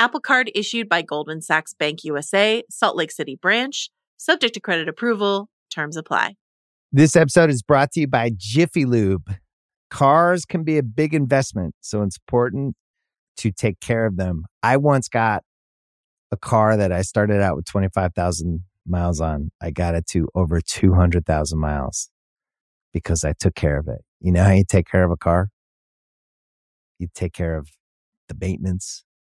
Apple Card issued by Goldman Sachs Bank USA, Salt Lake City branch, subject to credit approval. Terms apply. This episode is brought to you by Jiffy Lube. Cars can be a big investment, so it's important to take care of them. I once got a car that I started out with 25,000 miles on. I got it to over 200,000 miles because I took care of it. You know how you take care of a car? You take care of the maintenance,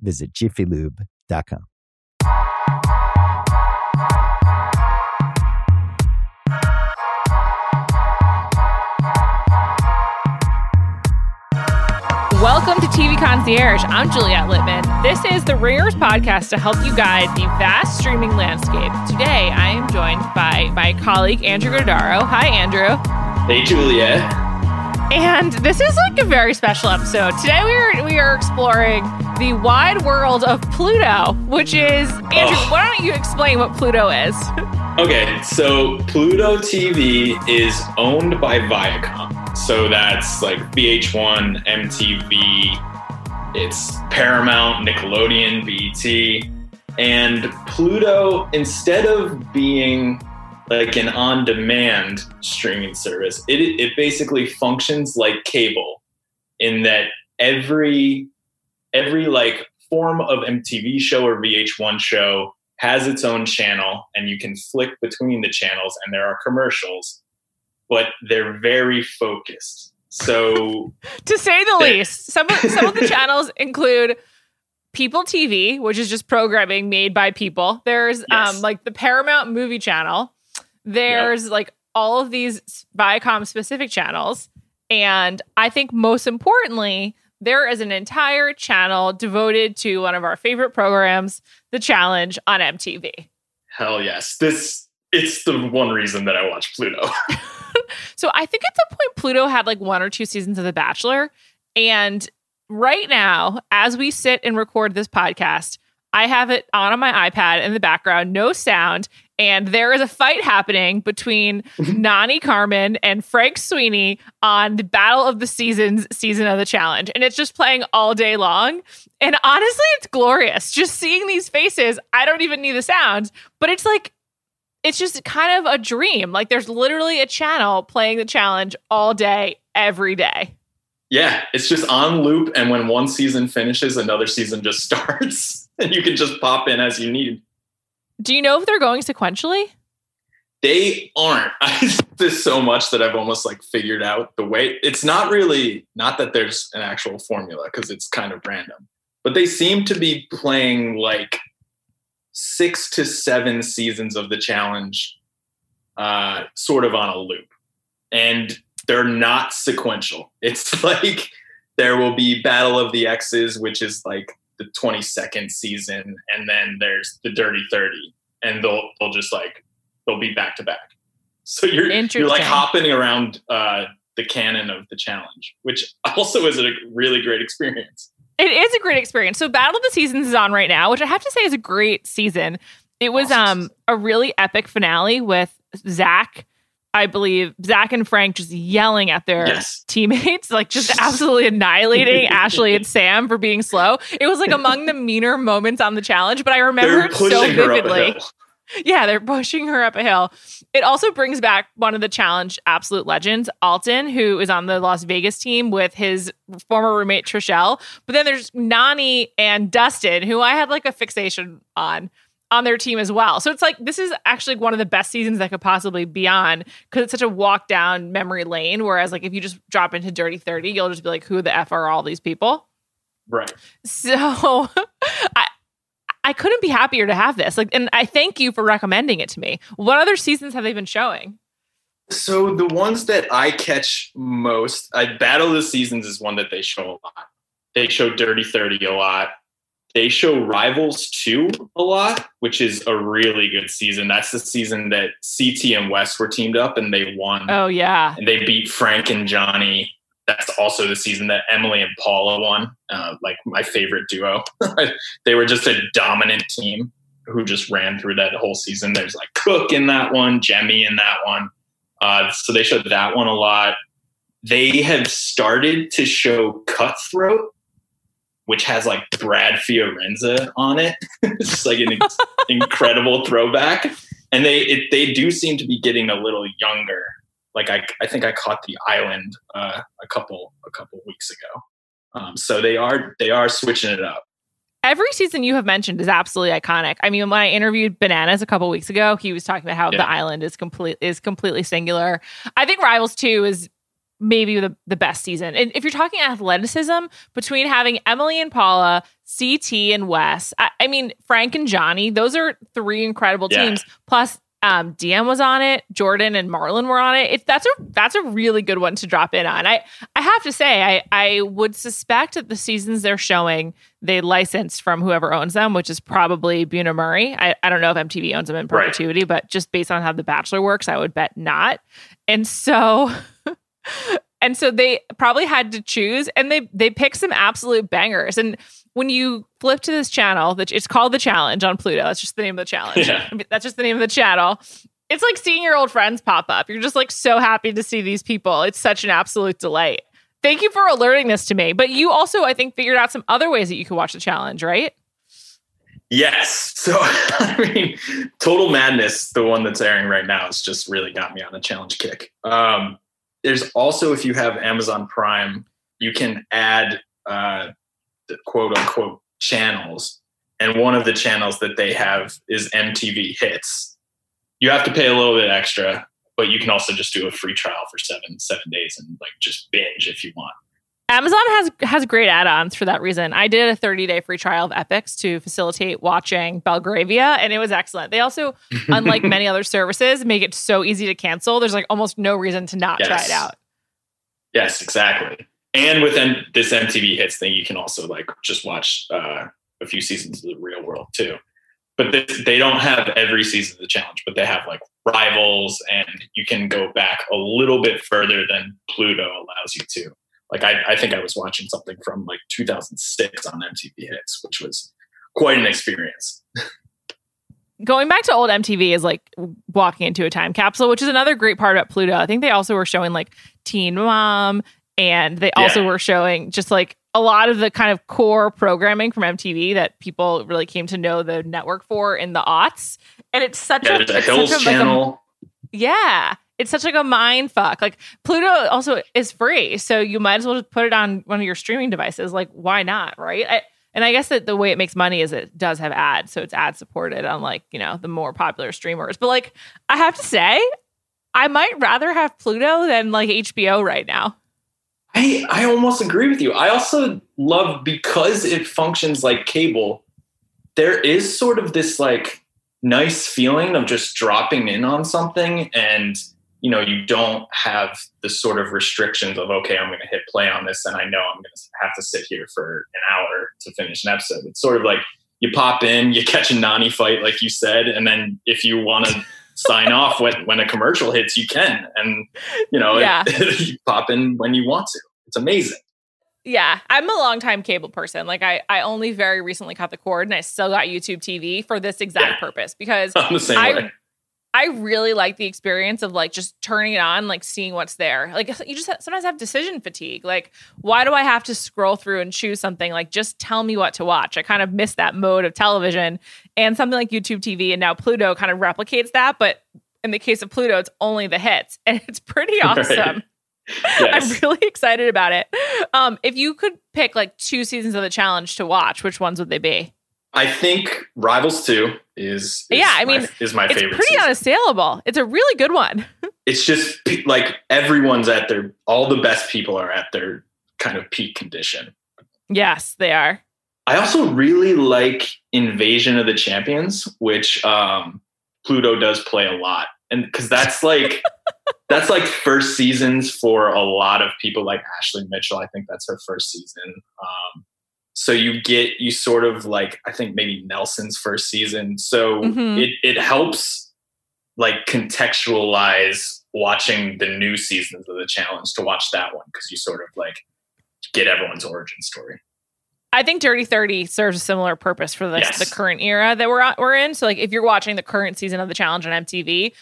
visit jiffylube.com. Welcome to TV Concierge. I'm Juliet Litman. This is the Ringers podcast to help you guide the vast streaming landscape. Today, I am joined by my colleague Andrew Gruttadaro. Hi, Andrew. Hey, Juliet. And this is like a very special episode. Today, we are we are exploring the wide world of Pluto, which is Andrew. Oh. Why don't you explain what Pluto is? Okay, so Pluto TV is owned by Viacom. So that's like VH1, MTV, it's Paramount, Nickelodeon, BET. And Pluto, instead of being like an on demand streaming service, it, it basically functions like cable in that every every like form of MTV show or VH1 show has its own channel and you can flick between the channels and there are commercials but they're very focused so to say the least, some of, some of the channels include People TV, which is just programming made by people. There's Yes. um like the Paramount Movie Channel. There's like all of these Viacom specific channels, and I think most importantly, there is an entire channel devoted to one of our favorite programs, The Challenge on MTV. hell yes this it's the one reason that i watch pluto So I think at some point Pluto had like one or two seasons of The Bachelor. And right now, as we sit and record this podcast, I have it on on my iPad in the background, no sound. And there is a fight happening between Nani Carmen and Frank Sweeney on the Battle of the Seasons season of the challenge. And it's just playing all day long. And honestly, it's glorious. Just seeing these faces, I don't even need the sounds, but it's like it's just kind of a dream. Like there's literally a channel playing the challenge all day, every day. yeah it's just on loop and when one season finishes another season just starts and you can just pop in as you need Do you know if they're going sequentially? they aren't. This so much that i've almost like figured out the way. It's not really not that there's an actual formula because it's kind of random but they seem to be playing like six to seven seasons of the challenge uh sort of on a loop. And they're not sequential. It's like there will be battle of the x's which is like the 22nd season and then there's the dirty 30 and they'll they'll just like they'll be back to back. So you're you're like hopping around uh, the canon of the challenge, which also is a really great experience. It is a great experience. So Battle of the Seasons is on right now, which I have to say is a great season. It was Awesome. um a really epic finale with Zach, I believe, Zach and Frank just yelling at their Yes. teammates, like just absolutely annihilating Ashley and Sam for being slow. It was like among the meaner moments on the challenge, but I remember it so pushing her up a vividly. Yeah, they're pushing her up a hill. It also brings back one of the challenge absolute legends, Alton, who is on the Las Vegas team with his former roommate Trishelle. But then there's Nani and Dustin, who I had like a fixation on on their team as well. So it's like this is actually one of the best seasons that could possibly be on because it's such a walk down memory lane. Whereas like if you just drop into Dirty 30, you'll just be like, who the F are all these people? Right. So I I couldn't be happier to have this. Like, and I thank you for recommending it to me. What other seasons have they been showing? So the ones that I catch most, I Battle of the Seasons is one that they show a lot. They show Dirty 30 a lot. They show Rivals 2 a lot, which is a really good season. That's the season that CT and Wes were teamed up and they won. Oh yeah. And they beat Frank and Johnny. That's also the season that Emily and Paula won. Uh, like my favorite duo. they were just a dominant team who just ran through that whole season. There's like Cook in that one, Jemmye in that one. Uh, so they showed that one a lot. They have started to show Cutthroat, which has like Brad Fiorenza on it. it's just like an incredible throwback. And they it, they do seem to be getting a little younger. Like I, I think I caught the island uh, a couple a couple weeks ago. Um, so they are they are switching it up. Every season you have mentioned is absolutely iconic. I mean, when I interviewed Bananas a couple weeks ago, he was talking about how Yeah. the island is complete is completely singular. I think Rivals 2 is maybe the, the best season. And if you're talking athleticism, between having Emily and Paula, CT and Wes, I, I mean Frank and Johnny, those are three incredible Yeah. teams. Plus um, Diem was on it, Jordan and Marlon were on it. It that's a that's a really good one to drop in on. I I have to say, I I would suspect that the seasons they're showing they licensed from whoever owns them, which is probably Bunim Murray. I, I don't know if MTV owns them in Right. perpetuity, but just based on how The Bachelor works, I would bet not. And so and so they probably had to choose and they they picked some absolute bangers. And when you flip to this channel, that it's called the challenge on Pluto. That's just the name of the challenge. Yeah. That's just the name of the channel. It's like seeing your old friends pop up. You're just like so happy to see these people. It's such an absolute delight. Thank you for alerting this to me. But you also, I think, figured out some other ways that you could watch the challenge, right? Yes. So I mean, Total Madness, the one that's airing right now, has just really got me on a challenge kick. Um, there's also, if you have Amazon Prime, you can add uh, quote unquote channels, and one of the channels that they have is MTV Hits. You have to pay a little bit extra, but you can also just do a free trial for seven seven days and like just binge if you want. Amazon has has great add-ons for that reason. I did a 30-day free trial of Epix to facilitate watching Belgravia, and it was excellent. They also, unlike many other services, make it so easy to cancel. There's like almost no reason to not try it out. Yes, exactly. And with M- this MTV Hits thing, you can also like just watch uh, a few seasons of the Real World too. But this, they don't have every season of the challenge, but they have like rivals, and you can go back a little bit further than Pluto allows you to. Like I, I think I was watching something from like 2006 on MTV Hits, which was quite an experience. Going back to old MTV is like walking into a time capsule, which is another great part about Pluto. I think they also were showing like Teen Mom, and they also Yeah. were showing just like a lot of the kind of core programming from MTV that people really came to know the network for in the aughts. And it's such Yeah, a, there's a it's Hills such a, like, a- channel. yeah. It's such like a mind fuck. Like Pluto also is free, so you might as well just put it on one of your streaming devices. Like, why not, right? I, and I guess that the way it makes money is it does have ads, so it's ad supported, unlike you know the more popular streamers. But like, I have to say, I might rather have Pluto than like HBO right now. I, I almost agree with you. I also love because it functions like cable, there is sort of this like nice feeling of just dropping in on something and you know you don't have the sort of restrictions of okay i'm going to hit play on this and i know i'm going to have to sit here for an hour to finish an episode it's sort of like you pop in you catch a nani fight like you said and then if you want to sign off when, when a commercial hits you can and you know it- Yeah. you pop in when you want to it's amazing Yeah, I'm a longtime cable person. Like I, I only very recently cut the cord, and I still got YouTube TV for this exact Yeah. purpose because i'm the same I way I really like the experience of like just turning it on, like seeing what's there. Like you just sometimes have decision fatigue. Like, why do I have to scroll through and choose something? Like, just tell me what to watch. I kind of miss that mode of television and something like YouTube TV and now Pluto kind of replicates that. But in the case of Pluto, it's only the hits and it's pretty awesome. Right. Yes. I'm really excited about it. Um, if you could pick like two seasons of the challenge to watch, which ones would they be? I think Rivals 2 is, is yeah, I mean, my, is my it's favorite. Pretty season. unassailable. It's a really good one. it's just like everyone's at their all the best people are at their kind of peak condition. Yes, they are. I also really like Invasion of the Champions, which um, Pluto does play a lot, and because that's like that's like first seasons for a lot of people, like Ashley Mitchell. I think that's her first season. Um, so you get you sort of like I think maybe Nelson's first season. So mm-hmm. it it helps like contextualize watching the new seasons of the challenge to watch that one because you sort of like get everyone's origin story. I think Dirty Thirty serves a similar purpose for the, yes. the current era that we're we're in. So like if you're watching the current season of the challenge on MTV,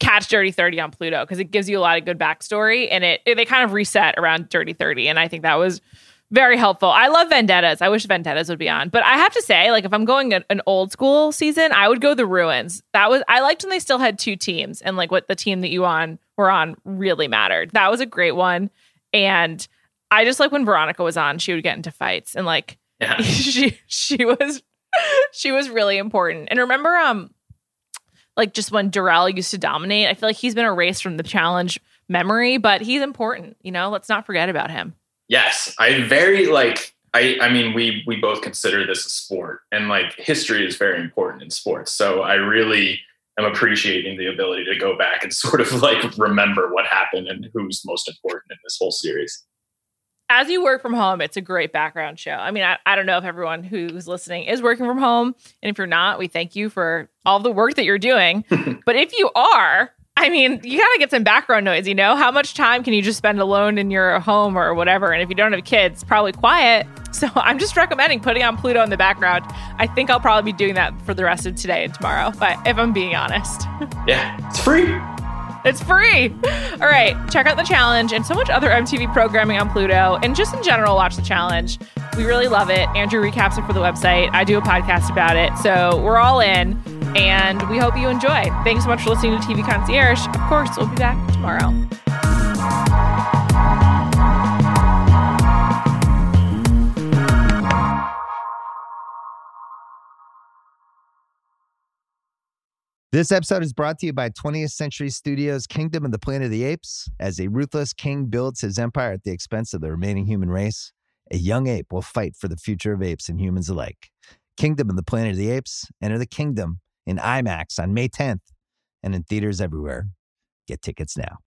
catch Dirty Thirty on Pluto because it gives you a lot of good backstory and it, it they kind of reset around Dirty Thirty, and I think that was very helpful. I love Vendettas. I wish Vendettas would be on. But I have to say, like, if I'm going an, old school season, I would go the Ruins. That was I liked when they still had two teams and like what the team that you on were on really mattered. That was a great one. And I just like when Veronica was on, she would get into fights and like yeah. she she was she was really important. And remember um like just when Darrell used to dominate, I feel like he's been erased from the challenge memory, but he's important, you know, let's not forget about him. Yes, I very like. I I mean, we we both consider this a sport, and like history is very important in sports. So I really am appreciating the ability to go back and sort of like remember what happened and who's most important in this whole series. As you work from home, it's a great background show. I mean, I, I don't know if everyone who's listening is working from home. And if you're not, we thank you for all the work that you're doing. but if you are, I mean, you gotta get some background noise, you know? How much time can you just spend alone in your home or whatever? And if you don't have kids, probably quiet. So I'm just recommending putting on Pluto in the background. I think I'll probably be doing that for the rest of today and tomorrow, but if I'm being honest. Yeah, it's free. It's free. All right, check out the challenge and so much other MTV programming on Pluto. And just in general, watch the challenge. We really love it. Andrew recaps it for the website. I do a podcast about it. So we're all in and we hope you enjoy. Thanks so much for listening to TV Concierge. Of course, we'll be back tomorrow. This episode is brought to you by 20th Century Studios' Kingdom of the Planet of the Apes. As a ruthless king builds his empire at the expense of the remaining human race, a young ape will fight for the future of apes and humans alike. Kingdom of the Planet of the Apes. Enter the kingdom in IMAX on May 10th and in theaters everywhere. Get tickets now.